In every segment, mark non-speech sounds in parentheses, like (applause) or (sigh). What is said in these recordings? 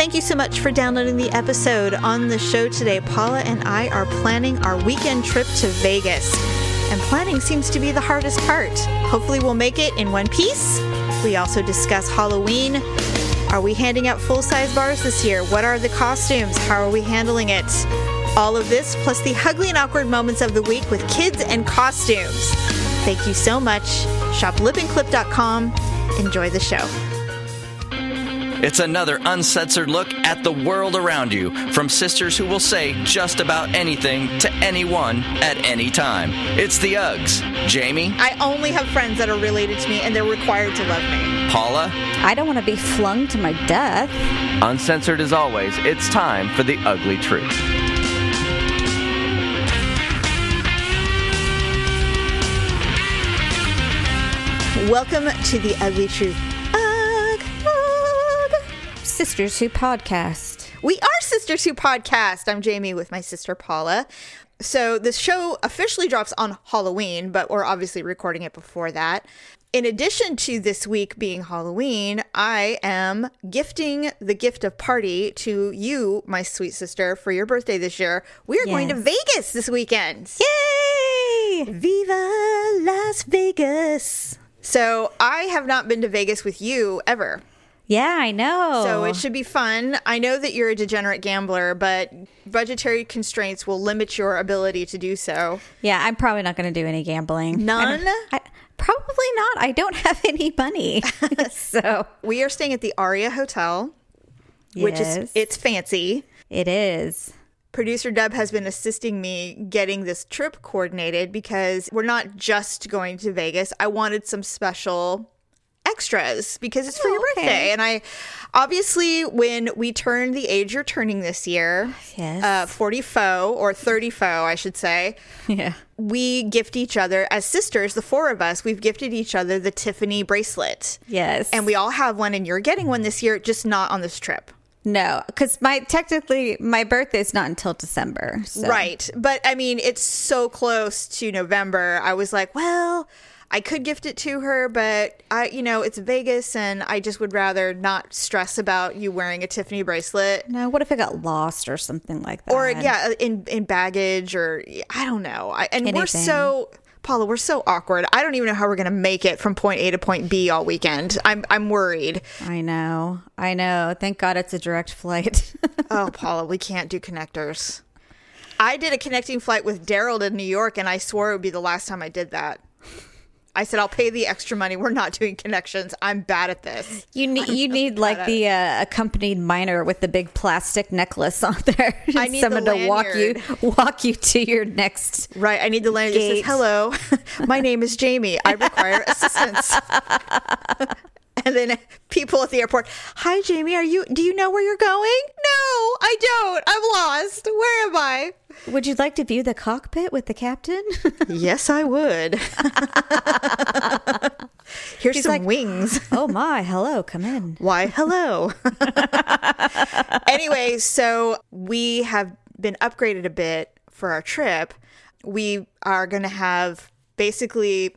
Thank you so much for downloading the episode. On the show today, Paula and I are planning our weekend trip to Vegas. And planning seems to be the hardest part. Hopefully, we'll make it in one piece. We also discuss Halloween. Are we handing out full size bars this year? What are the costumes? How are we handling it? All of this, plus the ugly and awkward moments of the week with kids and costumes. Thank you so much. Shop lipandclip.com. Enjoy the show. It's another uncensored look at the world around you from sisters who will say just about anything to anyone at any time. It's the Uggs. Jamie, I only have friends that are related to me and they're required to love me. Paula, I don't want to be flung to my death. uncensored as always, it's time for the ugly truth. Welcome to the Ugly Truth. Sisters Who Podcast. We are Sisters Who Podcast. I'm Jamie with my sister Paula. So this show officially drops on Halloween, but we're obviously recording it before that. In addition to this week being Halloween, I am gifting the gift of party to you, my sweet sister, for your birthday this year. We are going to Vegas this weekend. Yay! Viva Las Vegas. So I have not been to Vegas with you ever. Yeah, I know. So it should be fun. I know that you're a degenerate gambler, but budgetary constraints will limit your ability to do so. yeah, I'm probably not going to do any gambling. None? I, probably not. I don't have (laughs) any money. (laughs) (laughs) so We are staying at the Aria Hotel, which is it's fancy. it is. Producer Deb has been assisting me getting this trip coordinated because we're not just going to Vegas. I wanted some special extras because it's for your Oh, okay. birthday. And I obviously, when we turn the age you're turning this year, Yes. uh, 40 faux or 30 faux, I should say, Yeah. we gift each other as sisters, the four of us, we've gifted each other the Tiffany bracelet. Yes. And we all have one, and you're getting one this year, just not on this trip. no, because my technically my birthday is not until December. So. Right. But I mean, it's so close to November. I was like, well, I could gift it to her, but I, you know, it's Vegas and I just would rather not stress about you wearing a Tiffany bracelet. No, what if it got lost or something like that? Or yeah, in in baggage or I don't know. I, and we're so Paula, we're so awkward. I don't even know how we're gonna make it from point A to point B all weekend. I'm I'm worried. I know. I know. Thank God it's a direct flight. (laughs) Oh, Paula, we can't do connectors. I did a connecting flight with Daryl to New York, and I swore it would be the last time I did that. I said, I'll pay the extra money. We're not doing connections. I'm bad at this. You need you need like the uh, accompanied minor with the big plastic necklace on there. (laughs) I need someone the to walk you walk you to your next. Right. I need the lanyard that says, Hello, (laughs) my name is Jamie. I require (laughs) assistance. and then people at the airport, Hi, Jamie. Are you, do you know where you're going? No, I don't. I'm lost. Where am I? Would you like to view the cockpit with the captain? (laughs) Yes, I would. (laughs) Here's He's some like, wings. (laughs) oh my, hello, come in. Why, hello. anyway, so we have been upgraded a bit for our trip. We are going to have basically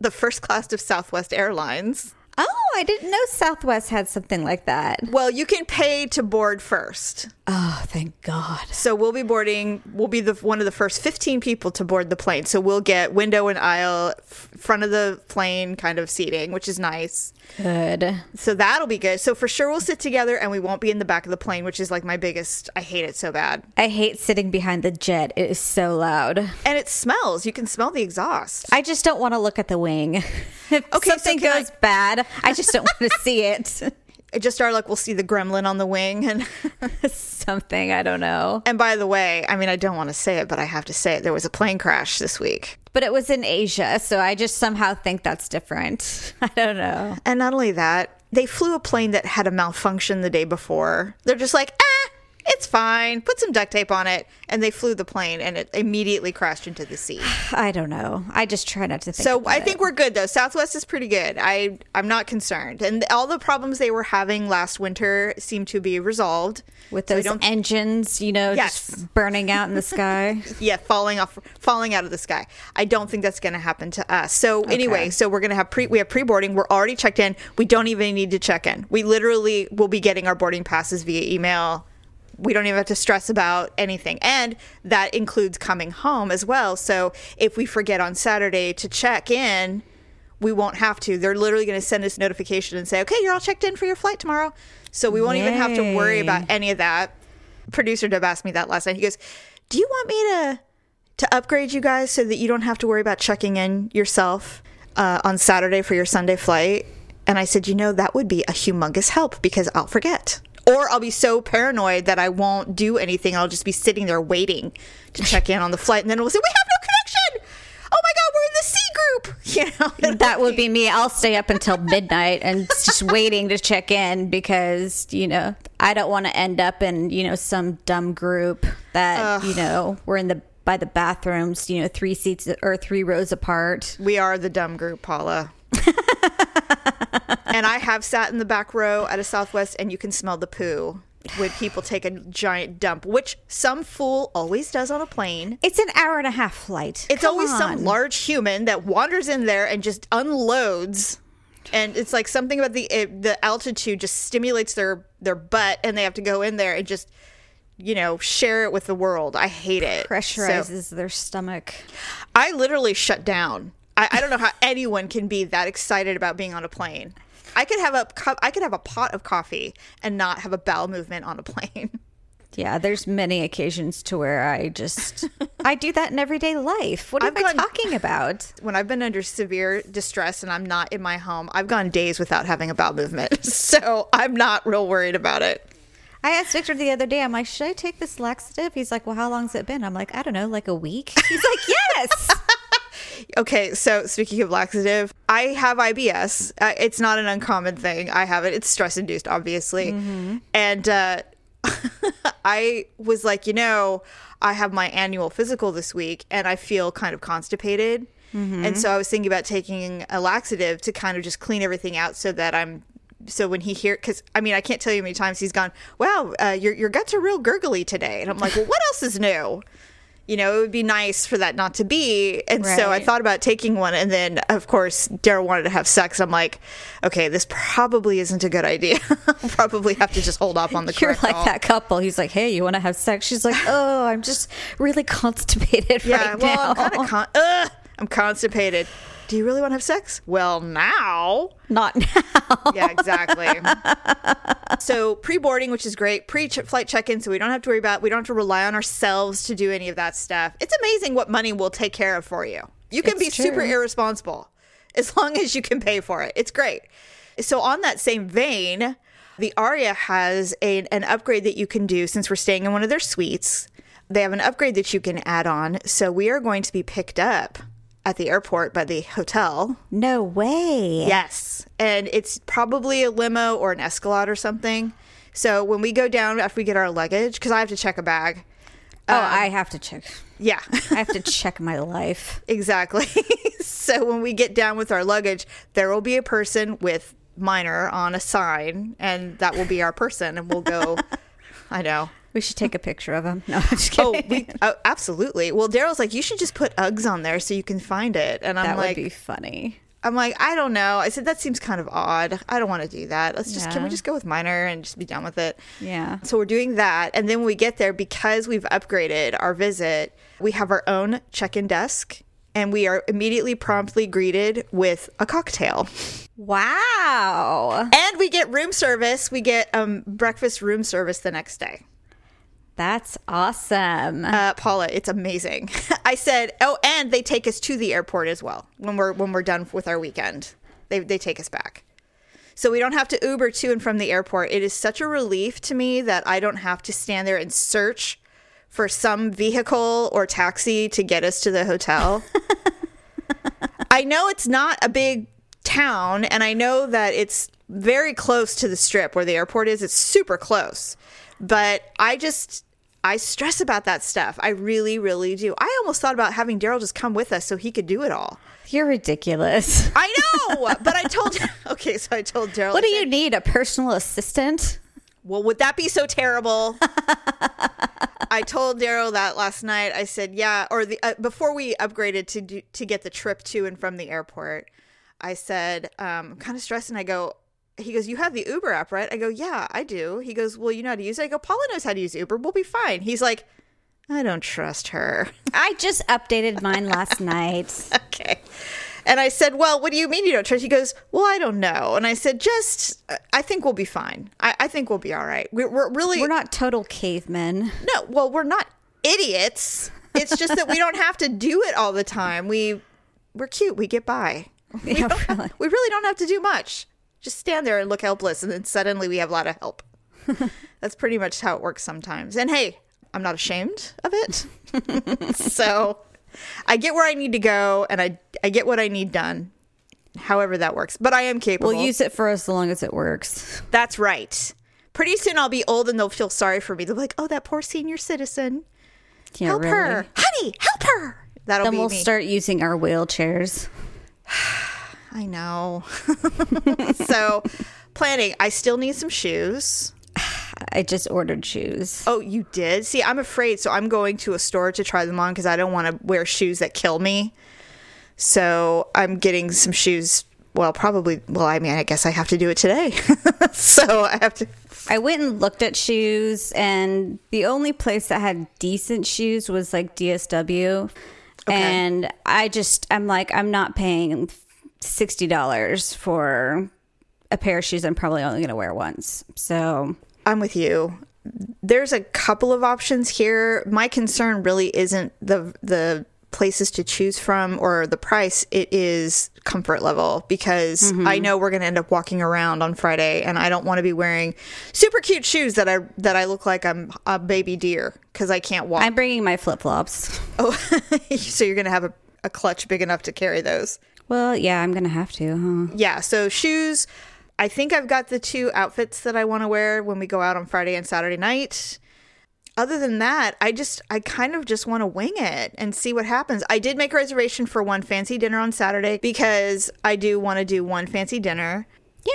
the first class of Southwest Airlines. Oh, I didn't know Southwest had something like that. Well, you can pay to board first. Oh, thank God. So we'll be boarding, we'll be the one of the first 15 people to board the plane. So we'll get window and aisle, f- front of the plane kind of seating, which is nice. Good. So that'll be good. So for sure we'll sit together and we won't be in the back of the plane, which is like my biggest. I hate it so bad. I hate sitting behind the jet. It is so loud. And it smells. You can smell the exhaust. I just don't want to look at the wing. (laughs) If Okay, so something I- goes bad, I just don't want to see it. It (laughs) just started like we'll see the gremlin on the wing and (laughs) something, I don't know. and by the way, I mean I don't want to say it, but I have to say it. There was a plane crash this week. But it was in Asia, so I just somehow think that's different. (laughs) I don't know. And not only that, they flew a plane that had a malfunction the day before. They're just like, ah, It's fine. Put some duct tape on it. And they flew the plane and it immediately crashed into the sea. (sighs) I don't know. I just try not to think. So I it. think we're good though. Southwest is pretty good. I I'm not concerned. And all the problems they were having last winter seem to be resolved with So those don't- engines, you know, Yes. just burning out in the sky. (laughs) yeah, falling off, falling out of the sky. I don't think that's going to happen to us. So anyway, so we're going to have pre, we have pre boarding. We're already checked in. We don't even need to check in. We literally will be getting our boarding passes via email. We don't even have to stress about anything, and that includes coming home as well. So if we forget on Saturday to check in. We won't have to. They're literally going to send us notification and say, "Okay, you're all checked in for your flight tomorrow." So we won't even have to worry about any of that. Producer Deb asked me that last night. He goes, "Do you want me to to upgrade you guys so that you don't have to worry about checking in yourself uh, on Saturday for your Sunday flight?" And I said, "You know, that would be a humongous help because I'll forget." Or I'll be so paranoid that I won't do anything. I'll just be sitting there waiting to check in on the flight, and then we'll say, "We have no connection." Oh my God, we're in the C group. (laughs) You know, that would be me. I'll stay up until midnight and just waiting to check in because, you know, I don't want to end up in, you know, some dumb group that, you know, we're in the by the bathrooms, you know, three seats or three rows apart. We are the dumb group, Paula. And I have sat in the back row at a Southwest, and you can smell the poo when people take a giant dump, which some fool always does on a plane. It's an hour and a half flight. It's Come always some large human that wanders in there and just unloads. And it's like something about the it, the altitude just stimulates their their butt, and they have to go in there and just you know share it with the world. I hate it. So- pressurizes their stomach. I literally shut down. I, I don't know how anyone can be that excited about being on a plane. I could have a cup. I could have a pot of coffee and not have a bowel movement on a plane. (laughs) Yeah, there's many occasions to where I just I do that in everyday life. What am I've I gone- talking about? (laughs) When I've been under severe distress and I'm not in my home, I've gone days without having a bowel movement. (laughs) So I'm not real worried about it. I asked Victor the other day, I'm like, should I take this laxative? He's like, well, how long's it been? I'm like, I don't know, like a week. He's like, yes. (laughs) Okay, so speaking of laxative, I have IBS. Uh, it's not an uncommon thing. I have it. It's stress induced, obviously. And uh, (laughs) I was like, you know, I have my annual physical this week and I feel kind of constipated. And so I was thinking about taking a laxative to kind of just clean everything out so that I'm. So when he hear, because I mean, I can't tell you how many times he's gone. Wow, uh, your your guts are real gurgly today, and I'm like, well, what else is new? You know, it would be nice for that not to be. And so I thought about taking one. And then, of course, Daryl wanted to have sex. I'm like, okay, this probably isn't a good idea. (laughs) I'll probably have to just hold off on the You're like call. that couple. He's like, hey, you want to have sex? She's like, (gasps) oh, I'm just really constipated (laughs) Yeah, right well, now. I'm kind of con- ugh, I'm constipated. Do you really want to have sex? Well, now. Not now. Yeah, exactly. (laughs) so pre-boarding, which is great, pre-flight check-in, so we don't have to worry about, we don't have to rely on ourselves to do any of that stuff. It's amazing what money will take care of for you. You can It's be super irresponsible (laughs) as long as you can pay for it. It's great. So on that same vein, the Aria has a, an upgrade that you can do since we're staying in one of their suites. They have an upgrade that you can add on. So we are going to be picked up at the airport by the hotel. No way. Yes. And it's probably a limo or an Escalade or something. So when we go down after we get our luggage, because I have to check a bag. Oh, um, I have to check. Yeah, (laughs) I have to check my life. exactly. (laughs) so when we get down with our luggage, there will be a person with minor on a sign, and that will be our person. And we'll go, (laughs) I know. We should take a picture of him. (laughs) No, I'm just kidding. Oh, we, oh, absolutely. Well, Daryl's like, you should just put Uggs on there so you can find it. And I'm that like, that would be funny. I'm like, I don't know. I said that seems kind of odd. I don't want to do that. Let's just can we just go with minor and just be done with it? Yeah. So we're doing that, and then when we get there, because we've upgraded our visit, we have our own check-in desk, and we are immediately promptly greeted with a cocktail, Wow. and we get room service. We get um breakfast room service the next day. That's awesome. Uh, Paula, it's amazing. (laughs) I said, oh, and they take us to the airport as well when we're when we're done with our weekend. They they take us back, so we don't have to Uber to and from the airport. It is such a relief to me that I don't have to stand there and search for some vehicle or taxi to get us to the hotel. (laughs) I know it's not a big town, and I know that it's very close to the strip where the airport is. It's super close. But I just I stress about that stuff. I really, really do. I almost thought about having Daryl just come with us so he could do it all. You're ridiculous. I know, but I told (laughs) okay, so I told Daryl. What do said, you need? A personal assistant? Well, would that be so terrible? I told Daryl that last night. I said, "Yeah," or the uh, before we upgraded to do, to get the trip to and from the airport. I said, um, "I'm kind of stressed," and I go. He goes, "You have the Uber app, right?" I go, "Yeah, I do." He goes, "Well, you know how to use it." I go, "Paula knows how to use Uber. We'll be fine." He's like, "I don't trust her." (laughs) I just updated mine last night. (laughs) okay. And I said, Well, what do you mean you don't trust? He goes, Well, I don't know. And I said, Just, I think we'll be fine. I, I think we'll be all right. We're, we're really, We're not total cavemen. no, well, we're not idiots. It's just that we don't have to do it all the time. We, we're cute. We get by. (laughs) We, Yeah, have- really. we really don't have to do much. Just stand there and look helpless. And then suddenly we have a lot of help. (laughs) That's pretty much how it works sometimes. And hey, I'm not ashamed of it. (laughs) so I get where I need to go and I, I get what I need done. However that works. But I am capable. We'll use it for as long as it works. That's right. Pretty soon I'll be old and they'll feel sorry for me. They'll be like, oh, that poor senior citizen. Help really. her. Honey, help her. That'll Then be we'll me. start using our wheelchairs. (sighs) (sighs) I know. (laughs) so planning. I still need some shoes. (sighs) I just ordered shoes. Oh, you did? See, I'm afraid. So I'm going to a store to try them on because I don't want to wear shoes that kill me. So I'm getting some shoes. Well, probably. Well, I mean, I guess I have to do it today. (laughs) so I have to. I went and looked at shoes, and the only place that had decent shoes was like DSW. And I just, I'm like, I'm not paying $60 for a pair of shoes I'm probably only going to wear once. So, I'm with you. There's a couple of options here. My concern really isn't the the places to choose from or the price. It is comfort level because I mm-hmm. know we're going to end up walking around on Friday and I don't want to be wearing super cute shoes that I that I look like I'm a baby deer cuz I can't walk. I'm bringing my flip flops. oh, (laughs) so you're going to have a, a clutch big enough to carry those. Well, yeah, I'm going to have to, huh? Yeah, so shoes. I think I've got the two outfits that I want to wear when we go out on Friday and Saturday night. Other than that, I just I kind of just want to wing it and see what happens. I did make a reservation for one fancy dinner on Saturday because I do want to do one fancy dinner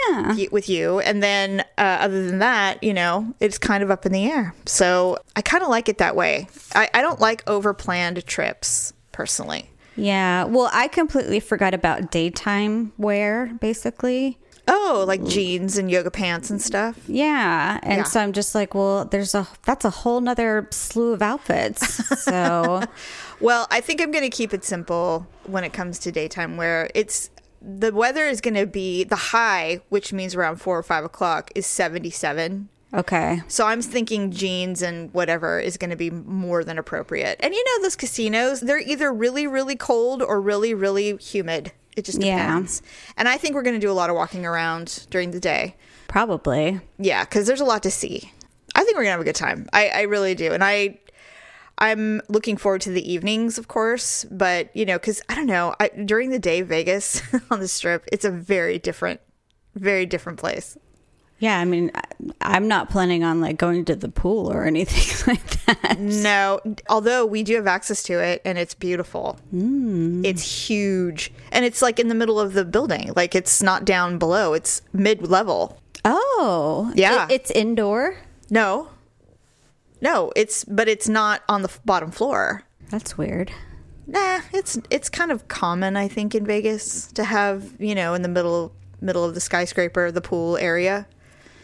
Yeah. with you and then uh, other than that, you know, it's kind of up in the air. So, I kind of like it that way. I I don't like over planned trips personally. Yeah. Well, I completely forgot about daytime wear, basically. Oh, like jeans and yoga pants and stuff. Yeah. And Yeah. so I'm just like, well, there's a, that's a whole nother slew of outfits. So, (laughs) Well, I think I'm going to keep it simple when it comes to daytime, where it's the weather is going to be the high, which means around four or five o'clock, is 77. Okay. So I'm thinking jeans and whatever is going to be more than appropriate. And you know, those casinos, they're either really, really cold or really, really humid. It just Yeah. depends. And I think we're going to do a lot of walking around during the day. Probably. Yeah, because there's a lot to see. I think we're gonna have a good time. I, I really do, and I, I'm looking forward to the evenings, of course. But you know, because I don't know, I, during the day, Vegas (laughs) on the Strip, it's a very different, very different place. Yeah. I mean, I'm not planning on like going to the pool or (laughs) anything like that. No, although we do have access to it, and it's beautiful. Mm. It's huge, and it's like in the middle of the building. Like it's not down below; it's mid level. Oh. Yeah. It- it's indoor. No, no, it's but it's not on the f- bottom floor. That's weird. Nah, it's it's kind of common, I think, in Vegas to have you know in the middle middle of the skyscraper the pool area,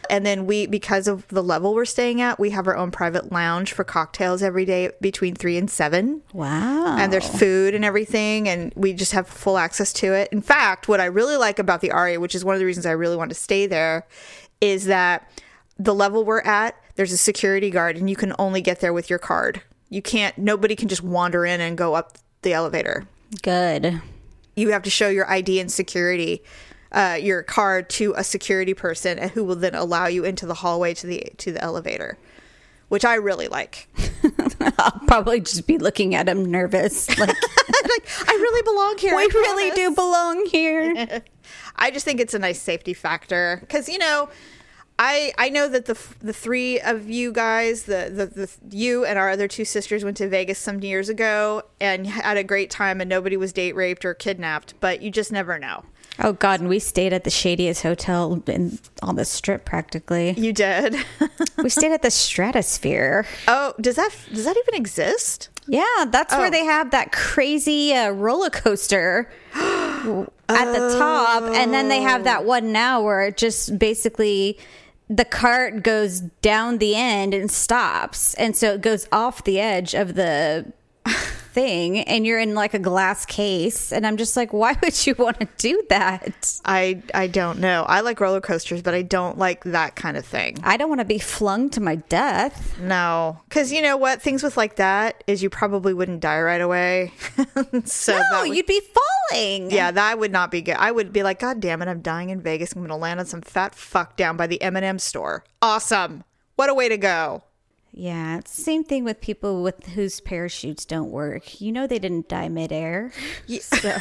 and then we because of the level we're staying at, we have our own private lounge for cocktails every day between three and seven, Wow. and there's food and everything, and we just have full access to it. In fact, what I really like about the Aria, which is one of the reasons I really want to stay there, is that the level we're at, there's a security guard, and you can only get there with your card. You can't. Nobody can just wander in and go up the elevator good. you have to show your ID and security, uh, your card to a security person, and who will then allow you into the hallway to the to the elevator, which I really like. (laughs) I'll probably just be looking at him nervous. (laughs) Like, like I really belong here. (laughs) we I really promise. do belong here. I just think it's a nice safety factor because you know. I, I know that the the three of you guys, the, the, the you and our other two sisters went to Vegas some years ago and had a great time and nobody was date raped or kidnapped, but you just never know. Oh God, and we stayed at the shadiest hotel in, on the strip practically. You did. (laughs) we stayed at the Stratosphere. oh, does that does that even exist? Yeah, that's Oh. where they have that crazy uh, roller coaster (gasps) at the top, and then they have that one now where it just basically the cart goes down the end and stops, and so it goes off the edge of the (laughs) thing, and you're in like a glass case, and I'm just like, why would you want to do that? I I don't know. I like roller coasters, but I don't like that kind of thing. I don't want to be flung to my death. No, because you know what? Things with like that is you probably wouldn't die right away. (laughs) so No, would- you'd be falling. yeah, that would not be good. I would be like, God damn it, I'm dying in Vegas. I'm gonna land on some fat fuck down by the M&M store. Awesome. What a way to go. Yeah, it's the same thing with people with whose parachutes don't work. You know they didn't die midair. (laughs) So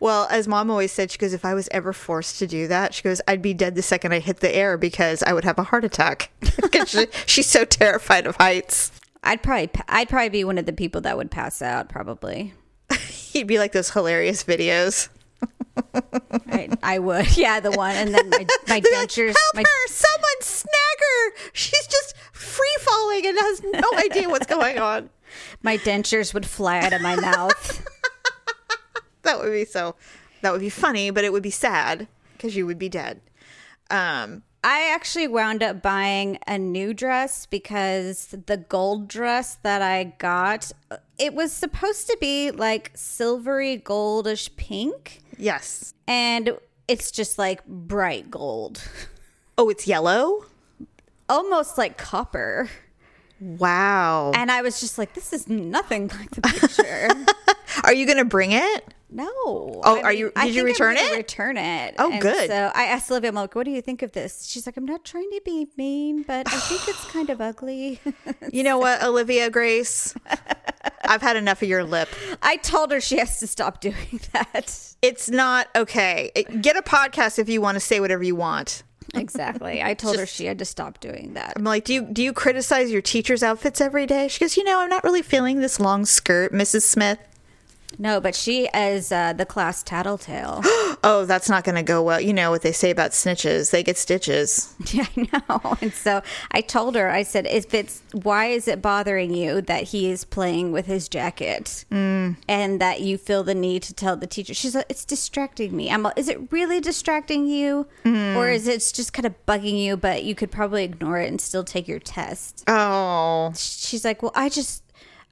Well, as mom always said, she goes, if I was ever forced to do that, she goes, I'd be dead the second I hit the air because I would have a heart attack. (laughs) she, she's so terrified of heights. I'd probably I'd probably be one of the people that would pass out. Probably, (laughs) He'd be like those hilarious videos. I, I would. (laughs) Yeah, the one, and then my my (laughs) dentures. Help my, her! Someone snag her! She's just free falling and has no (laughs) idea what's going on. my dentures would fly out of my mouth. That would be so. That would be funny, but it would be sad because you would be dead. Um, I actually wound up buying a new dress because the gold dress that I got, uh, it was supposed to be like silvery goldish pink, yes. and it's just like bright gold. (laughs) Oh, it's yellow. almost like copper. Wow. And I was just like, this is nothing like the picture. (laughs) Are you gonna bring it? No. Oh, are you- I did you think I'm return it? Return it. Oh, And good. So I asked Olivia, I'm like, what do you think of this? She's like, I'm not trying to be mean, but I think it's kind of ugly. (laughs) You know what, Olivia Grace? (laughs) I've had enough of your lip. I told her she has to stop doing (laughs) that. It's not okay. Get a podcast if you want to say whatever you want. Exactly. I told her she had to stop doing that. I'm like, do you do you criticize your teacher's outfits every day? She goes, you know, I'm not really feeling this long skirt, Mrs. Smith. No, but she is uh, the class tattletale. (gasps) (gasps) Oh, that's not going to go well. You know what they say about snitches? They get stitches. (laughs) Yeah, I know. (laughs) And so I told her, I said, if it's why is it bothering you that he is playing with his jacket Mm. and that you feel the need to tell the teacher? She's like, it's distracting me. I'm like, is it really distracting you? Mm. Or is it just kind of bugging you, but you could probably ignore it and still take your test? Oh, She's like, well, I just.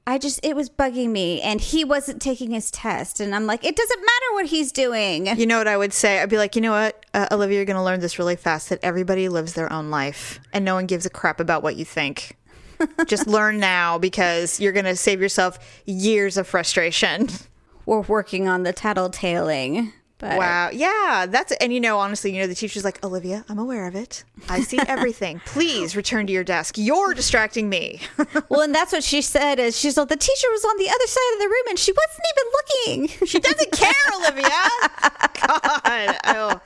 I just, it was bugging me, and he wasn't taking his test. And I'm like, it doesn't matter what he's doing. you know what I would say? I'd be like, you know what, uh, Olivia, you're going to learn this really fast that everybody lives their own life and no one gives a crap about what you think. (laughs) Just learn now because you're going to save yourself years of frustration. We're working on the tattletaling. But Wow. Yeah. That's, and you know, honestly, you know, the teacher's like, Olivia, I'm aware of it. I see (laughs) everything. Please return to your desk. You're distracting me. (laughs) Well, and that's what she said. Is she's like the teacher was on the other side of the room and she wasn't even looking. (laughs) She doesn't care, Olivia. God. Oh.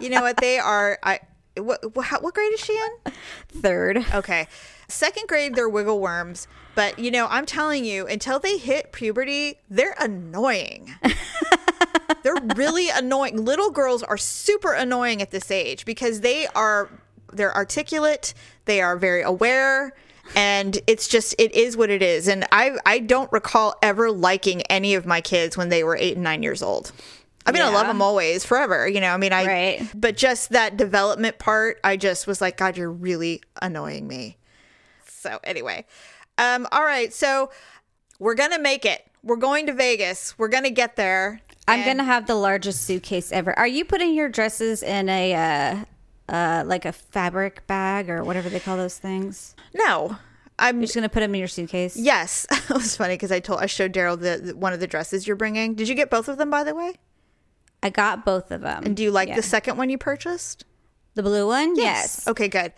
You know what? They are, I, what, what, what grade is she in? Third, Okay. Second grade, they're wiggle worms. But, you know, I'm telling you, until they hit puberty, they're annoying. They're really annoying. Little girls are super annoying at this age because they are, they're articulate, they are very aware. And it's just, it is what it is. And I, I don't recall ever liking any of my kids when they were eight and nine years old. I mean, I love them always, forever. You know, I mean, I, Right. but just that development part, I just was like, God, you're really annoying me. So anyway, um, all right. So we're gonna make it. We're going to Vegas. We're gonna get there. I'm gonna have the largest suitcase ever. Are you putting your dresses in a uh, uh, like a fabric bag or whatever they call those things? No, I'm. You're just gonna put them in your suitcase. Yes, (laughs) it was funny because I told I showed Daryl the, the one of the dresses you're bringing. Did you get both of them, by the way? I got both of them. And do you like Yeah. the second one you purchased? the blue one? Yes. Okay, good.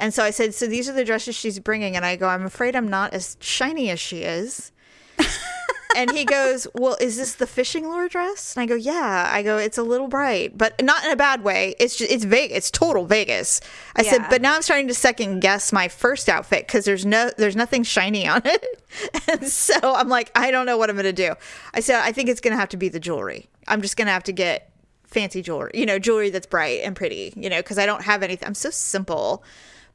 And so I said, so these are the dresses she's bringing, and I go, I'm afraid I'm not as shiny as she is. (laughs) and he goes, "Well, is this the fishing lure dress?" And I go, "Yeah." I go, "It's a little bright, but not in a bad way. It's just it's Vegas. It's total Vegas." I said, "But now I'm starting to second guess my first outfit because there's no there's nothing shiny on it." (laughs) and so I'm like, "I don't know what I'm going to do." I said, "I think it's going to have to be the jewelry. I'm just going to have to get fancy jewelry, you know, jewelry that's bright and pretty, you know, because I don't have anything. I'm so simple."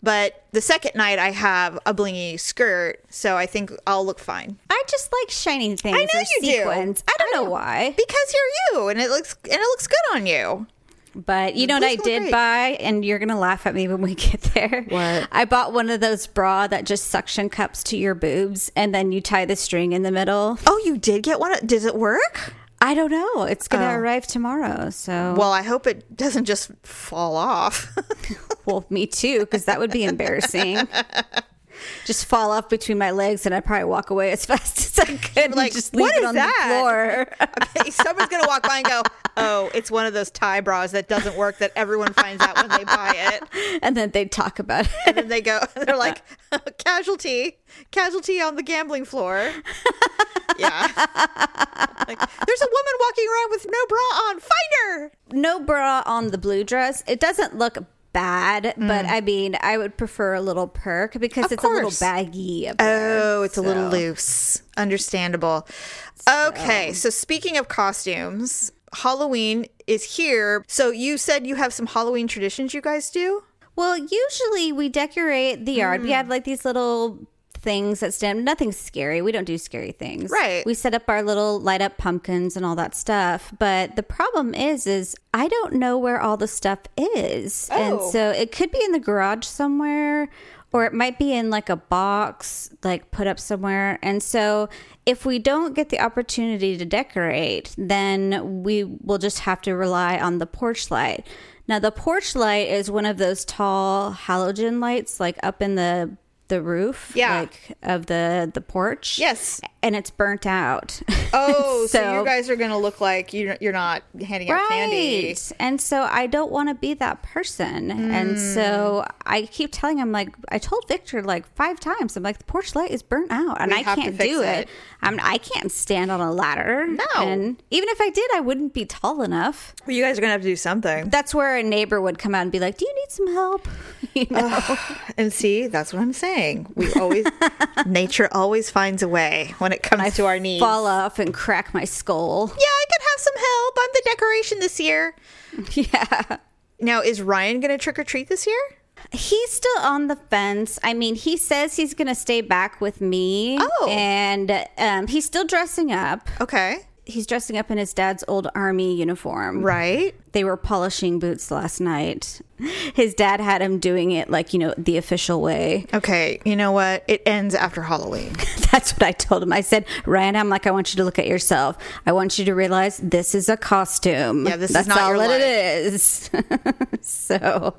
But the second night I have a blingy skirt, so I think I'll look fine. I just like shining things. I know you do. I don't know why. Because you're you, and it looks and it looks good on you. But you know what I did great. buy, and you're gonna laugh at me when we (laughs) get there. What? I bought one of those bra that just suction cups to your boobs, and then you tie the string in the middle. Oh, you did get one. Does it work? I don't know. It's gonna Oh. arrive tomorrow, so Well, I hope it doesn't just fall off. (laughs) well, me too, because that would be embarrassing. (laughs) just fall off between my legs, and I'd probably walk away as fast as I could. like, just leave "What it is on that?" the floor. okay, someone's gonna walk by and go, "Oh, it's one of those tie bras that doesn't work that everyone finds out when they buy it." (laughs) and then they'd talk about it. And then they go, (laughs) they're like, "Casualty, casualty on the gambling floor." yeah. Like, there's a woman walking around with no bra on. Find her. no bra on the blue dress. It doesn't look bad, but I mean, I would prefer a little perk because Mm. Of it's a little baggy. up there. Oh, it's a little loose. Understandable. Okay, so speaking of costumes, Halloween is here. So you said you have some Halloween traditions you guys do? Well, usually we decorate the yard. We have like these little things that stand nothing scary. We don't do scary things. Right. We set up our little light up pumpkins and all that stuff. But the problem is is I don't know where all the stuff is. And Oh. so it could be in the garage somewhere or it might be in like a box like put up somewhere. And so if we don't get the opportunity to decorate, then we will just have to rely on the porch light. Now the porch light is one of those tall halogen lights like up in the the roof Yeah. like of the the porch. Yes. And it's burnt out. (laughs) Oh, so, So- you guys are going to look like you're, you're not handing out candy. And so I don't want to be that person. And Mm. so I keep telling him, like, I told Victor like five times, I'm like, the porch light is burnt out and We I can't do it. it. I'm, I can't stand on a ladder. No. And even if I did, I wouldn't be tall enough. Well, you guys are going to have to do something. That's where a neighbor would come out and be like, Do you need some help? (laughs) You know? And see, that's what I'm saying. We always, (laughs) nature always finds a way when it comes to our needs. Fall off and crack my skull. Yeah, I could have some help. I'm the decoration this year. (laughs) Yeah. Now, is Ryan going to trick or treat this year? He's still on the fence. I mean, he says he's going to stay back with me. Oh. And um, he's still dressing up. Okay. He's dressing up in his dad's old army uniform. Right. They were polishing boots last night. His dad had him doing it like, you know, the official way. Okay. You know what? It ends after Halloween. (laughs) That's what I told him. I said, Ryan, I'm like, I want you to look at yourself. I want you to realize this is a costume. Yeah, this is not all your that life. it is. (laughs) so.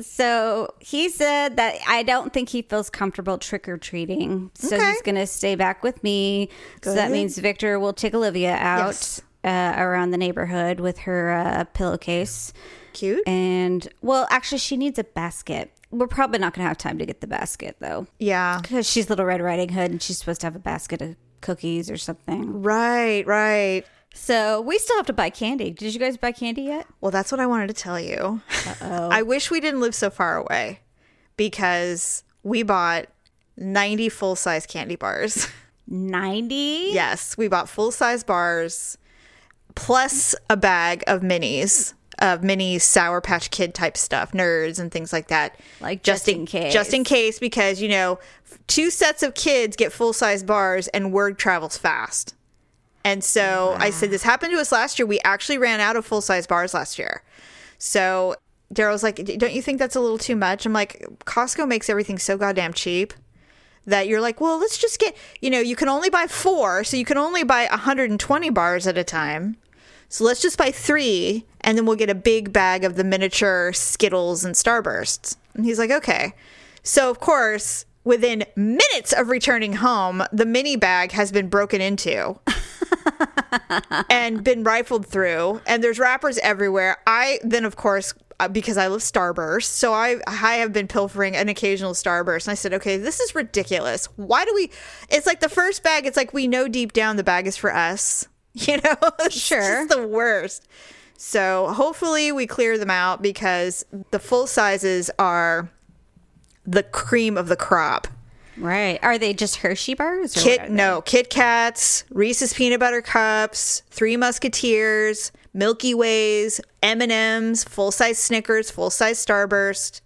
So he said that I don't think he feels comfortable trick or treating. So Okay. he's going to stay back with me. So that means Victor will take Olivia out Yes. uh, around the neighborhood with her uh, pillowcase. Cute. And, well, actually, she needs a basket. We're probably not going to have time to get the basket, though. Yeah. Because she's Little Red Riding Hood and she's supposed to have a basket of cookies or something. Right, right. So we still have to buy candy. Did you guys buy candy yet? Well, that's what I wanted to tell you. Oh I wish we didn't live so far away because we bought 90 full size candy bars. 90? yes, we bought full size bars plus a bag of minis. Of mini Sour Patch Kid type stuff, nerds and things like that. Like, just in case. Just in case, because, you know, two sets of kids get full size bars and word travels fast. And so I said, this happened to us last year. We actually ran out of full size bars last year. So Daryl's like, don't you think that's a little too much? I'm like, Costco makes everything so goddamn cheap that you're like, well, let's just get, you know, you can only buy four. So you can only buy 120 bars at a time. So let's just buy three and then we'll get a big bag of the miniature Skittles and Starbursts. And he's like, okay. So, of course, within minutes of returning home, the mini bag has been broken into (laughs) (laughs) and been rifled through and there's wrappers everywhere i then of course uh, because I love Starburst. So I I have been pilfering an occasional Starburst, and I said, okay, this is ridiculous. Why do we? It's like the first bag. It's like we know deep down the bag is for us. (laughs) You know, it's Sure. the worst. So hopefully we clear them out because the full sizes are the cream of the crop. Right. Are they just Hershey bars? Kit no Kit Kats, Reese's peanut butter cups, Three Musketeers, Milky Ways, M and M's, full size Snickers, full size Starburst.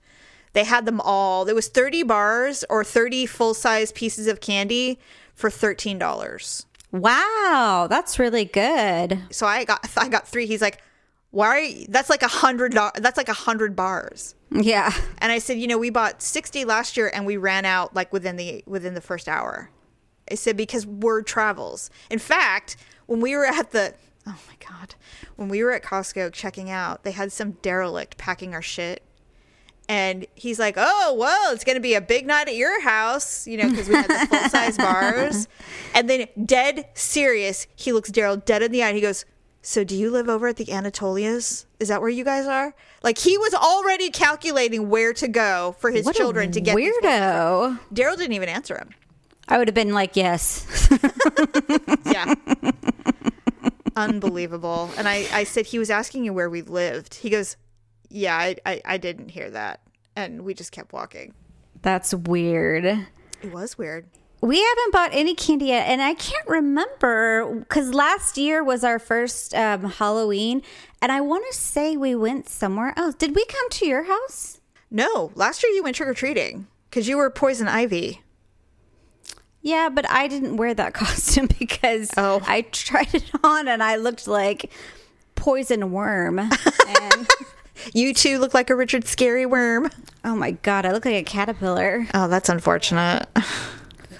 They had them all. There was thirty bars or thirty full size pieces of candy for thirteen dollars. Wow, that's really good. So I got I got three. He's like, "Why? That's like a hundred. do- That's like a hundred bars." Yeah. And I said, "You know, we bought sixty last year, and we ran out like within the within the first hour." I said because word travels. In fact, when we were at the oh my god, when we were at Costco checking out, they had some derelict packing our shit. And he's like, "Oh, well, it's going to be a big night at your house, you know, because we had the full size (laughs) bars." And then, dead serious, he looks Daryl dead in the eye. And he goes, "So, do you live over at the Anatolias? Is that where you guys are?" Like he was already calculating where to go for his What children to get. weirdo. Daryl didn't even answer him. I would have been like, yes. (laughs) Yeah. (laughs) Unbelievable. And I, I said he was asking you where we lived. He goes, Yeah, I, I, I didn't hear that. And we just kept walking. That's weird. It was weird. We haven't bought any candy yet, and I can't remember because last year was our first um, Halloween, and I want to say we went somewhere else. Did we come to your house? No, last year you went trick or treating because you were poison ivy. Yeah, but I didn't wear that (laughs) costume because Oh. I tried it on and I looked like poison worm. (laughs) and You two look like a Richard Scarry Worm. oh my god, I look like a caterpillar. Oh, that's unfortunate. (laughs)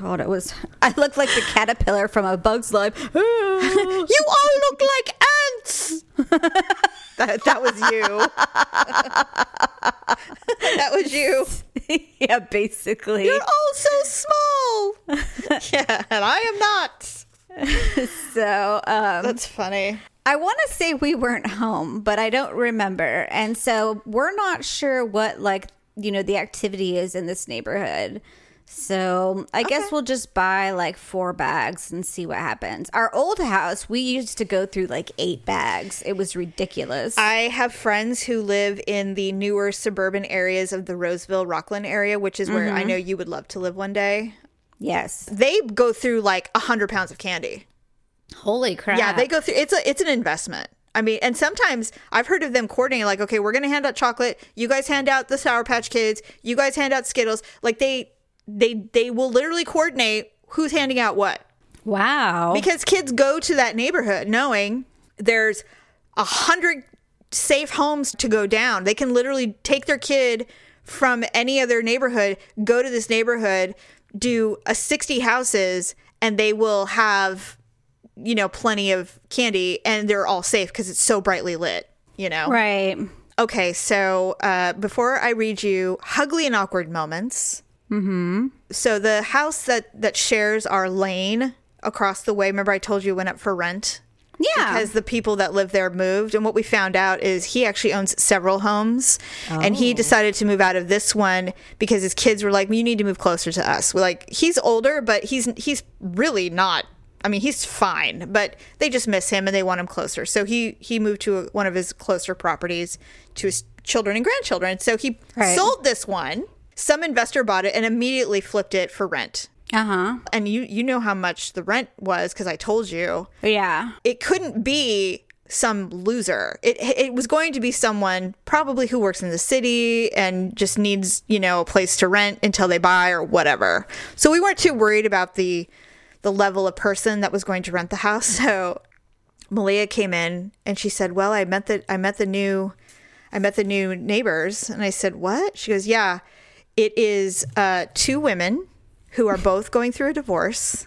God, it was. (laughs) I looked like the caterpillar from A Bug's Life. (laughs) You all look like ants. (laughs) that, that was you. that was you. yeah, basically. You're all so small. yeah, and I am not. So, um, That's funny. I want to say we weren't home, but I don't remember. And so we're not sure what, like, you know, the activity is in this neighborhood. So I guess we'll just buy like four bags and see what happens. Our old house, we used to go through like eight bags. It was ridiculous. I have friends who live in the newer suburban areas of the Roseville, Rocklin area, which is where I mm-hmm. know you would love to live one day. yes. They go through like a hundred pounds of candy. Holy crap. Yeah, they go through. It's a it's an investment. I mean, and sometimes I've heard of them coordinating, like, okay, we're gonna hand out chocolate. You guys hand out the Sour Patch Kids. You guys hand out Skittles. Like they they they will literally coordinate who's handing out what Wow. because kids go to that neighborhood knowing there's a hundred safe homes to go down. They can literally take their kid from any other neighborhood, go to this neighborhood, do a 60 houses, and they will have, you know, plenty of candy and they're all safe because it's so brightly lit, you know? right. Okay, so uh, before I read you Hugly and Awkward Moments. Mm-hmm. So the house that that shares our lane across the way. Remember, I told you it went up for rent Yeah. because the people that live there moved. And what we found out is he actually owns several homes, and he decided to move out of this one because his kids were like, "You need to move closer to us." We're like, he's older, but he's he's really not. I mean, he's fine, but they just miss him and they want him closer. So he he moved to a, one of his closer properties to his children and grandchildren. So he Right. sold this one. Some investor bought it and immediately flipped it for rent. uh huh. And you you know how much the rent was because I told you Yeah. it couldn't be some loser. It it was going to be someone probably who works in the city and just needs, you know, a place to rent until they buy or whatever. So we weren't too worried about the the level of person that was going to rent the house. (laughs) So Malia came in and she said, "Well, I met the I met the new I met the new neighbors." And I said, "What?" She goes, "Yeah, it is uh two women who are both going through a divorce.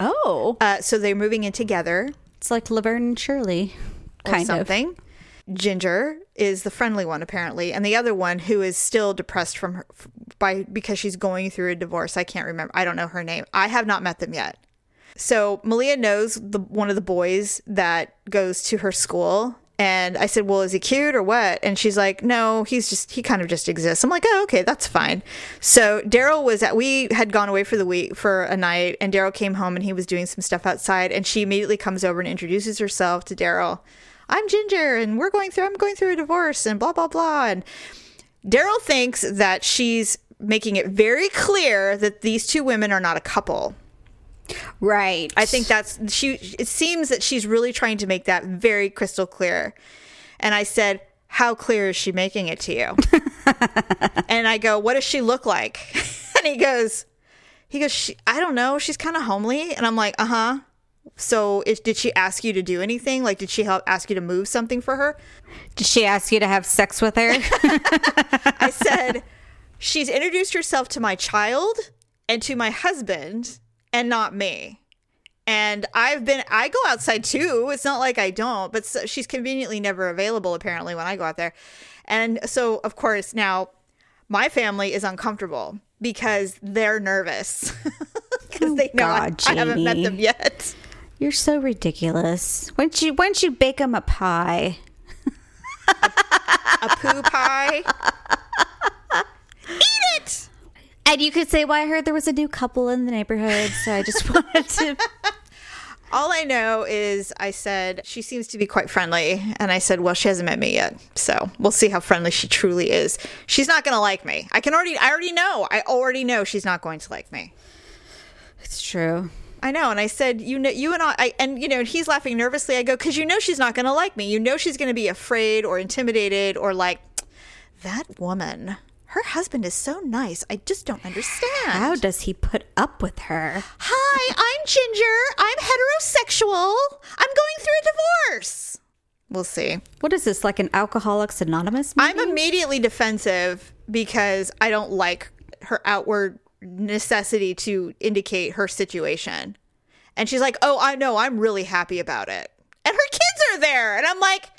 Oh. Uh so they're moving in together." It's like Laverne and Shirley. Kind of. something. Ginger is the friendly one apparently, and the other one who is still depressed from her by because she's going through a divorce. I can't remember. I don't know her name. I have not met them yet. So Malia knows the one of the boys that goes to her school, And I said, Well, is he cute or what? And she's like, No, he's just, he kind of just exists. I'm like, Oh, okay, that's fine. So Daryl was at, we had gone away for the week for a night, and Daryl came home and he was doing some stuff outside. And she immediately comes over and introduces herself to Daryl. I'm Ginger, and we're going through, I'm going through a divorce, and blah, blah, blah. And Daryl thinks that she's making it very clear that these two women are not a couple. Right. I think that's she. It seems that she's really trying to make that very crystal clear. And I said, "How clear is she making it to you?" (laughs) and I go, "What does she look like?" (laughs) and he goes, "He goes, she, I don't know. She's kind of homely." And I'm like, "Uh huh." So, did she ask you to do anything? Like, did she help ask you to move something for her? Did she ask you to have sex with her? (laughs) I said, she's introduced herself to my child and to my husband and not me. And I've been, I go outside too. It's not like I don't, but so, she's conveniently never available apparently when I go out there. And so, of course, now my family is uncomfortable because they're nervous (laughs) because Oh, they know I- God, I, haven't met them yet. You're so ridiculous. Why don't you, why don't you bake them a pie? A poo pie. (laughs) Eat it. And you could say, well, I heard there was a new couple in the neighborhood, so I just (laughs) wanted to. (laughs) All I know is I said she seems to be quite friendly, and I said, well, she hasn't met me yet, so we'll see how friendly she truly is. She's not going to like me. I can already, I already know. I already know she's not going to like me. It's true. I know, and I said, you know, you and I, I and you know, and he's laughing nervously. I go, because you know she's not going to like me. You know she's going to be afraid or intimidated or like that woman. Her husband is so nice. I just don't understand. How does he put up with her? Hi, I'm Ginger. I'm heterosexual. I'm going through a divorce. We'll see. What is this, like an Alcoholics Anonymous? I'm immediately defensive because I don't like her outward necessity to indicate her situation. And she's like, "Oh, I know. I'm really happy about it." And her kids are there, and I'm like,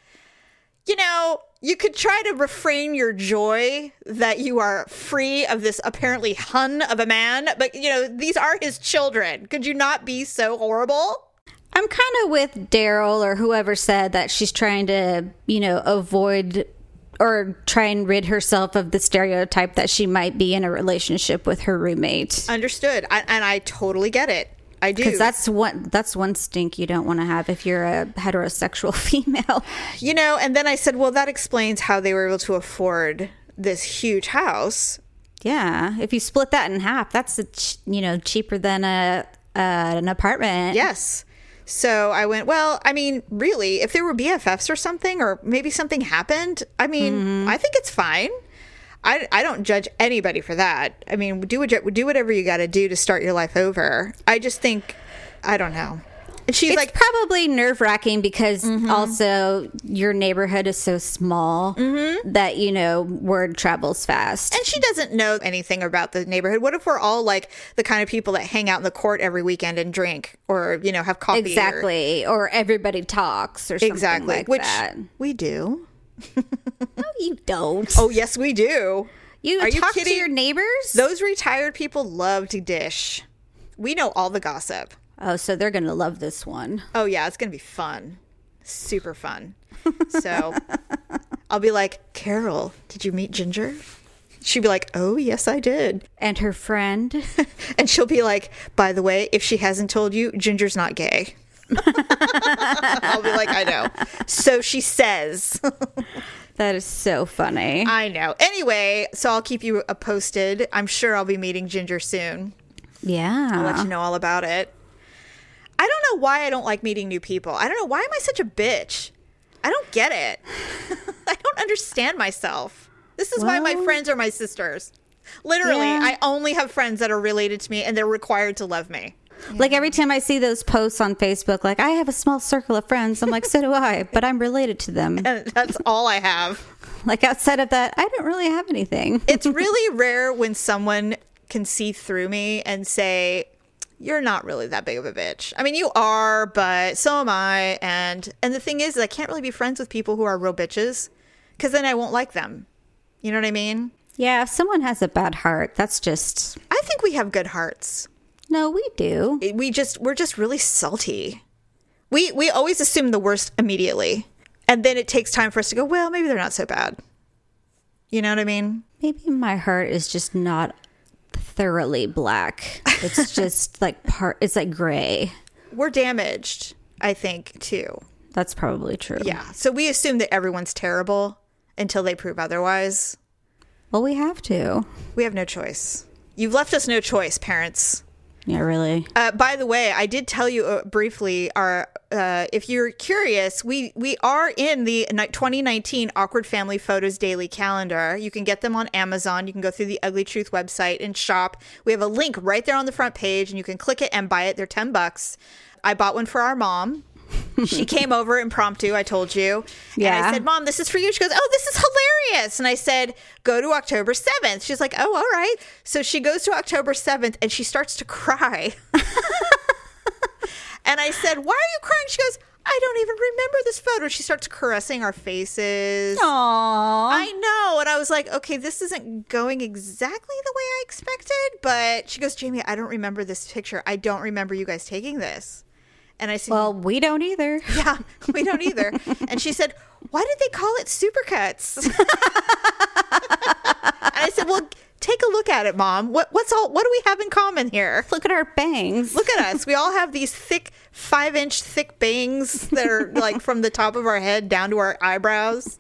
"You know, you could try to refrain your joy that you are free of this apparently hun of a man, but you know, these are his children. Could you not be so horrible?" I'm kind of with Daryl or whoever said that she's trying to, you know, avoid or try and rid herself of the stereotype that she might be in a relationship with her roommate. Understood. I, and I totally get it. I do. Because that's one that's one stink you don't want to have if you're a heterosexual (laughs) female. You know, and then I said, well, that explains how they were able to afford this huge house. Yeah, if you split that in half, that's a ch- you know cheaper than a uh, an apartment. Yes. So I went, well, I mean, really, if there were BFFs or something, or maybe something happened, I mean, I think it's fine. I, I don't judge anybody for that. I mean, do what, do whatever you got to do to start your life over. I just think, I don't know. And she's It's like, probably nerve wracking because mm-hmm. also your neighborhood is so small mm-hmm. that you know word travels fast. and she doesn't know anything about the neighborhood. What if we're all like the kind of people that hang out in the court every weekend and drink, or you know, have coffee? or- exactly, or, everybody talks, or something exactly. like Which that. we do. (laughs) No, you don't. Oh yes, we do. you are you talk to kidding? your neighbors. Those retired people love to dish. We know all the gossip. oh, so they're gonna love this one. Oh yeah, it's gonna be fun, super fun. (laughs) So I'll be like, Carol, did you meet Ginger? She'd be like, Oh yes, I did. And her friend. (laughs) And she'll be like, By the way, if she hasn't told you, Ginger's not gay. (laughs) I'll be like, I know. So she says. (laughs) That is so funny. I know. Anyway, so I'll keep you uh, posted. I'm sure I'll be meeting Ginger soon. yeah. I'll let you know all about it. I don't know why I don't like meeting new people. I don't know why am I such a bitch? I don't get it. (laughs) I don't understand myself. This is why my friends are my sisters. Literally, Yeah. I only have friends that are related to me and they're required to love me. Like every time I see those posts on Facebook, like I have a small circle of friends, I'm like, so do I, but I'm related to them. And that's all I have. (laughs) Like outside of that, I don't really have anything. (laughs) It's really rare when someone can see through me and say, "You're not really that big of a bitch." I mean, you are, but so am I. And and the thing is, I can't really be friends with people who are real bitches because then I won't like them. You know what I mean? Yeah, if someone has a bad heart, that's just I think we have good hearts. No, we do. We just we're just really salty. We we always assume the worst immediately. And then it takes time for us to go, well, maybe they're not so bad. You know what I mean? Maybe my heart is just not thoroughly black. It's (laughs) just like part. It's like gray. We're damaged, I think, too. That's probably true. Yeah. So we assume that everyone's terrible until they prove otherwise. Well, we have to. We have no choice. You've left us no choice, parents. Yeah, really. Uh, by the way, I did tell you uh, briefly. Our, uh, if you're curious, we we are in the 2019 Awkward Family Photos Daily Calendar. You can get them on Amazon. You can go through the Ugly Truth website and shop. We have a link right there on the front page, and you can click it and buy it. They're 10 bucks. I bought one for our mom. She came over impromptu, I told you. And Yeah. I said, Mom, this is for you. She goes, Oh, this is hilarious. And I said, Go to October 7th. She's like, Oh, all right. So she goes to October 7th and she starts to cry. (laughs) and I said, Why are you crying? She goes, I don't even remember this photo. She starts caressing our faces. Aww. I know. And I was like, okay, this isn't going exactly the way I expected. But she goes, Jamie, I don't remember this picture. I don't remember you guys taking this. And I said, Well, we don't either. (laughs) yeah, we don't either. and she said, Why did they call it supercuts? and I said, Well, take a look at it, Mom. What what's all what do we have in common here? Look at our bangs. Look at us. We all have these thick five inch thick bangs that are like from the top of our head down to our eyebrows.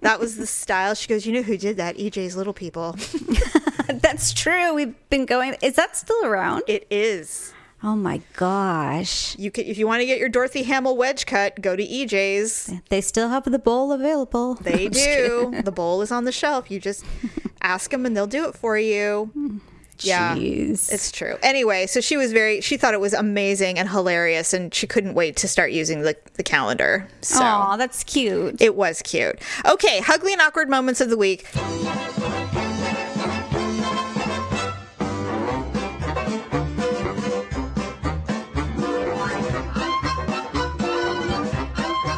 That was the style. She goes, You know who did that? EJ's Little People. (laughs) That's true. We've been going. Is that still around? It is. Oh my gosh. You can if you want to get your Dorothy Hamill wedge cut, go to EJ's. They still have the bowl available. They (laughs) do. the bowl is on the shelf. You just (laughs) ask them and they'll do it for you. Yeah. Jeez. It's true. Anyway, so she was very she thought it was amazing and hilarious and she couldn't wait to start using the, the calendar. So Aw, that's cute. it was cute. Okay, ugly and awkward moments of the week.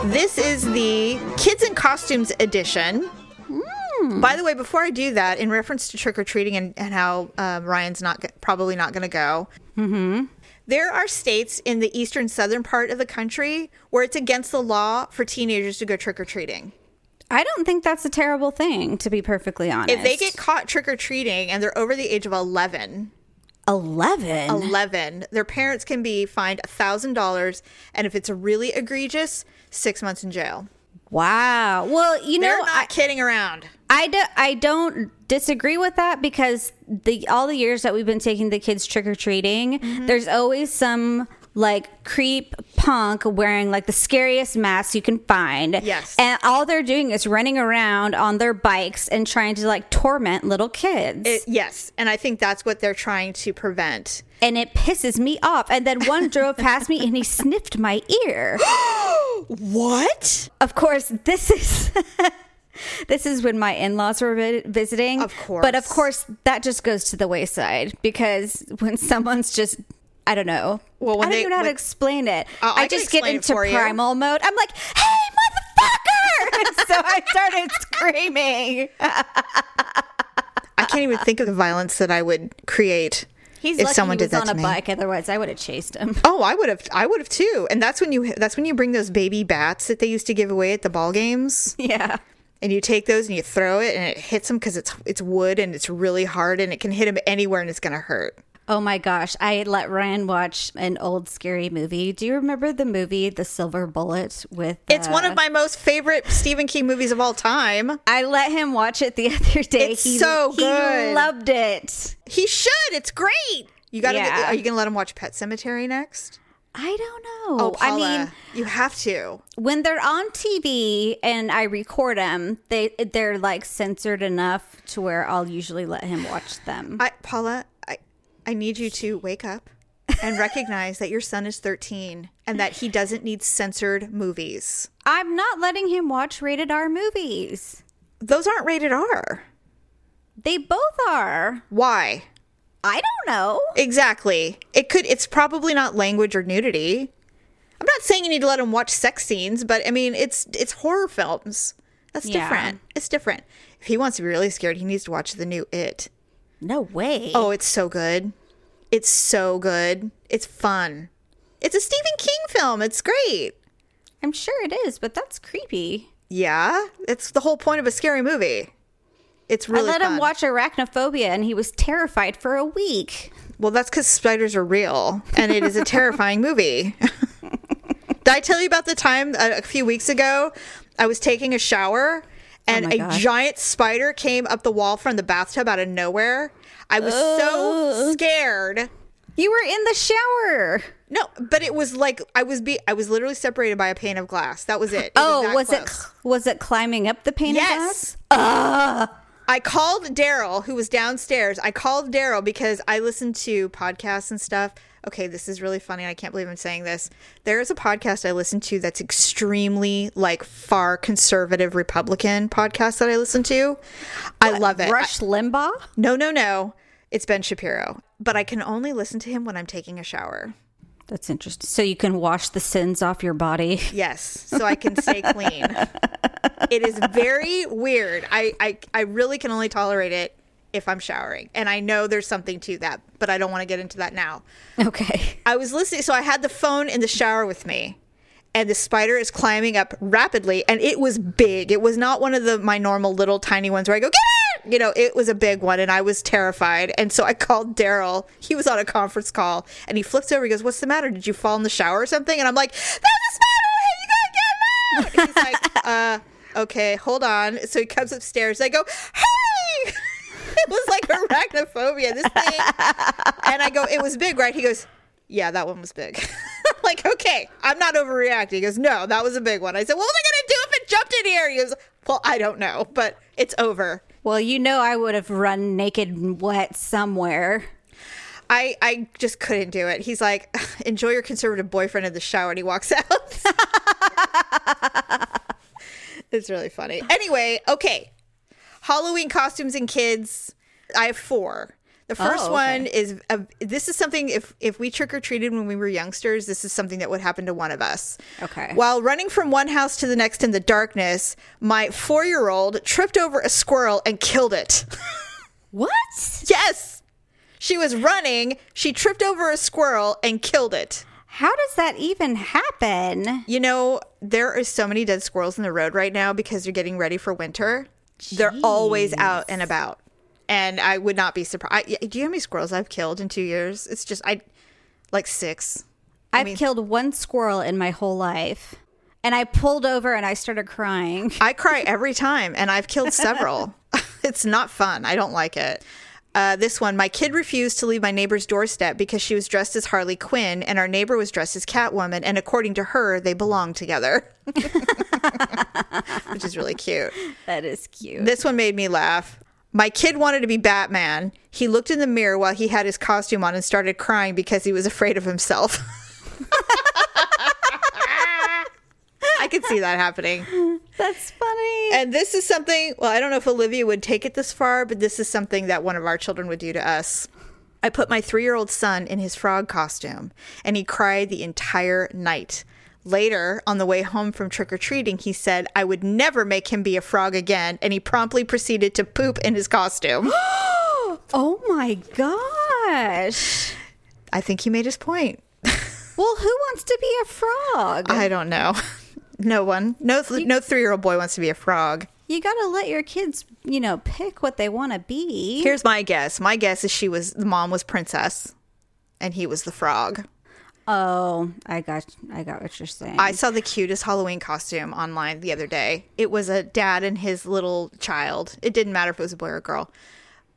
This is the Kids in Costumes edition. By the way, before I do that, in reference to trick or treating and, and how um, Ryan's not probably not going to go, there are states in the eastern southern part of the country where it's against the law for teenagers to go trick or treating. I don't think that's a terrible thing, to be perfectly honest. If they get caught trick or treating and they're over the age of 11, 11. 11, their parents can be fined a $1,000. And if it's a really egregious, six months in jail. Wow. Well, you know They're know, not I, kidding around. I, do, I don't disagree with that because the all the years that we've been taking the kids trick or treating, Mm-hmm. there's always some like creep punk wearing like the scariest mask you can find. Yes. And all they're doing is running around on their bikes and trying to like torment little kids. It, yes. And I think that's what they're trying to prevent. and it pisses me off. And then one (laughs) drove past me and he sniffed my ear. (gasps) What? Of course, this is (laughs) this is when my in-laws were visiting. Of course. but of course that just goes to the wayside because when someone's just I don't know. Well, when I don't they- even know how to explain it. Oh, I I, just get into for you. primal mode. I'm like, "Hey, motherfucker!" (laughs) so I started (laughs) screaming. I can't even think of the violence that I would create He's if someone he did that on to a me. bike. Otherwise, I would have chased him. Oh, I would have. I would have too. And that's when you. That's when you bring those baby bats that they used to give away at the ball games, yeah. and you take those and you throw it, and it hits them because it's it's wood and it's really hard, and it can hit them anywhere, and it's gonna hurt. Oh my gosh, I let Ryan watch an old scary movie. Do you remember the movie The Silver Bullet with It's one uh, of my most favorite Stephen King movies of all time. I let him watch it the (laughs) other day. It's so good. He loved it. He should. It's great. You gotta. Yeah. Are you gonna let him watch Pet Sematary next? I don't know. Oh, Paula, I mean, you have to. when they're on TV and I record them, they they're like censored enough to where I'll usually let him watch them. I, Paula, I, need you to wake up and recognize that your son is 13 and that he doesn't need censored movies. I'm not letting him watch rated R movies. Those aren't rated R. They both are. Why? I don't know. Exactly. It could. It's probably not language or nudity. I'm not saying you need to let him watch sex scenes, but I mean, it's it's horror films. That's Yeah. different. It's different. If he wants to be really scared, he needs to watch the new It. No way. Oh, it's so good. It's so good. It's fun. It's a Stephen King film. It's great. I'm sure it is, but that's creepy. Yeah, it's the whole point of a scary movie. It's really I let fun. him watch Arachnophobia and he was terrified for a week. Well, that's because spiders are real, and it is a terrifying movie. (laughs) Did I tell you about the time uh, a few weeks ago? I was taking a shower, Oh and Oh a gosh. giant spider came up the wall from the bathtub out of nowhere. I was so scared. You were in the shower. No, but it was like I was be I was literally separated by a pane of glass. That was it. It Oh, that was, it was it climbing up the pane Yes. of glass? I called Daryl, who was downstairs. I called Daryl because I listen to podcasts and stuff. Okay, this is really funny. I can't believe I'm saying this. There is a podcast I listen to that's extremely like far conservative Republican podcast that I listen to. I love it. Rush Limbaugh? no, no, no. It's Ben Shapiro, but I can only listen to him when I'm taking a shower. That's interesting. So you can wash the sins off your body. (laughs) Yes, so I can stay clean. It is very weird. I, I I really can only tolerate it if I'm showering. And I know there's something to that, but I don't want to get into that now. Okay. (laughs) I was listening so I had the phone in the shower with me. And the spider is climbing up rapidly and it was big. It was not one of the my normal little tiny ones where I go, get it! You know, it was a big one and I was terrified. And so I (laughs) called Daryl. He was on a conference call and he flips over. He goes, What's the matter? Did you fall in the shower or something? And I'm like, There's a spider! You gotta get him out! And he's like, (laughs) uh, okay, hold on. So he comes upstairs. I go, Hey! (laughs) it was like arachnophobia, this thing. And I go, It was big, right? He goes, Yeah, that one was big. (laughs) Like, okay, I'm not overreacting. He goes, No, that was a big one. I said, What was I gonna do if it jumped in here? He goes, Well, I don't know, but it's over. Well, you know I would have run naked and wet somewhere. I, I just couldn't do it. He's like, (laughs) enjoy your conservative boyfriend in the shower, and he walks out. it's really funny. Anyway, okay. Halloween costumes and kids. I have four. The oh, first okay. one is a, this is something if if we trick or treated when we were youngsters, this is something that would happen to one of us. Okay. While running from one house to the next in the darkness, my four year old tripped over a squirrel and killed it. (laughs) What? yes. She was running, she tripped over a squirrel and killed it. How does that even happen? You know, there are so many dead squirrels in the road right now because they're getting ready for winter. They're always out and about. And I would not be surprised. I, do you know how many squirrels I've killed in two years? It's just, I like six. I've killed one squirrel in my whole life. And I pulled over and I started crying. I cry every time, and I've killed several. (laughs) (laughs) it's not fun. I don't like it. Uh, this one, my kid refused to leave my neighbor's doorstep because she was dressed as Harley Quinn, and our neighbor was dressed as Catwoman, and according to her, they belong together, (laughs) which is really cute. That is cute. This one made me laugh. My kid wanted to be Batman. He looked in the mirror while he had his costume on and started crying because he was afraid of himself. (laughs) I could see that happening. (laughs) That's funny. And this is something, well, I don't know if Olivia would take it this far, but this is something that one of our children would do to us. I put my three year old son in his frog costume, and he cried the entire night. Later, on the way home from trick or treating, he said, I would never make him be a frog again, and he promptly proceeded to poop in his costume. (gasps) oh my gosh. I think he made his point. Well, who wants to be a frog? I don't know. No one. No, no three year old boy wants to be a frog. you got to let your kids, you know, pick what they want to be. Here's my guess. My guess is she was, the mom was princess, and he was the frog. oh, I got I got what you're saying. I saw the cutest Halloween costume online the other day. It was a dad and his little child. It didn't matter if it was a boy or a girl.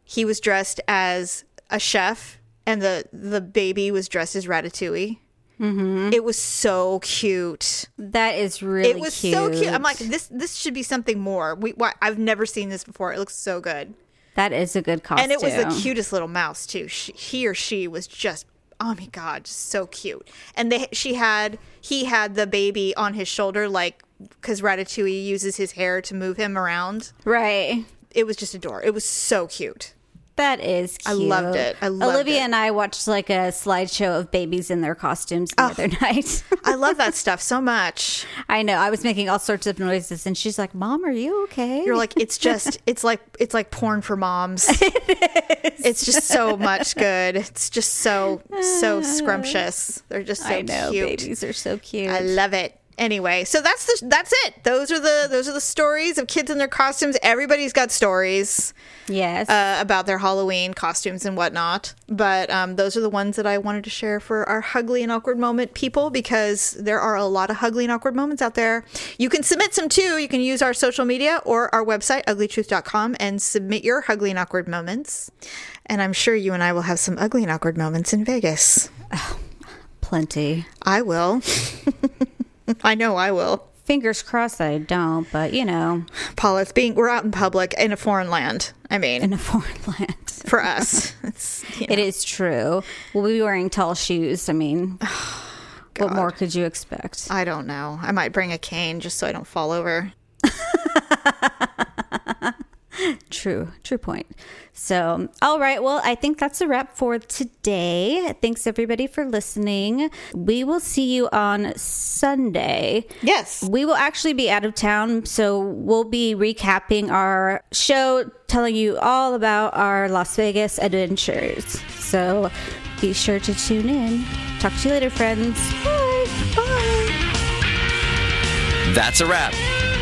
He was dressed as a chef, and the the baby was dressed as Ratatouille. Mm-hmm. It was so cute. that is really it was so cute. I'm like, this this should be something more. We why, I've never seen this before. It looks so good, that is a good costume. and it was the cutest little mouse too. She, he or she was just. Oh my god, just so cute. And they she had he had the baby on his shoulder like cuz Ratatouille uses his hair to move him around. Right. It was just adorable. It was so cute. That is cute. I loved it. I loved it. Olivia it. and I watched like a slideshow of babies in their costumes the other night. I love that (laughs) stuff so much. I know. I was making all sorts of noises and she's like, "Mom, are you okay?" You're like it's just (laughs) it's like it's like porn for moms. (laughs) It's just so much good. It's just so so scrumptious. They're just so I know cute. babies are so cute. I love it. Anyway, so that's the that's it. Those are the those are the stories of kids in their costumes. Everybody's got stories Yes. uh, about their Halloween costumes and whatnot. But um, those are the ones that I wanted to share for our Hugly and Awkward Moment people because there are a lot of Hugly and Awkward moments out there. You can submit some too. You can use our social media or our website, uglytruth.com, and submit your Hugly and Awkward moments. And I'm sure you and I will have some ugly and awkward moments in Vegas. Plenty. I will. (laughs) (laughs) I know I will. Fingers crossed that I don't, but you know, Paula, it's being we're out in public in a foreign land. I mean, in a foreign (laughs) land. for us, it's you know, It is true. We'll be wearing tall shoes. I mean, (sighs) what more could you expect? I don't know. I might bring a cane just so I don't fall over. (laughs) (laughs) True, true point. So, all right. Well, I think that's a wrap for today. Thanks everybody for listening. We will see you on Sunday. Yes. We will actually be out of town, so we'll be recapping our show, telling you all about our Las Vegas adventures. So be sure to tune in. Talk to you later, friends. Bye. Bye. That's a wrap.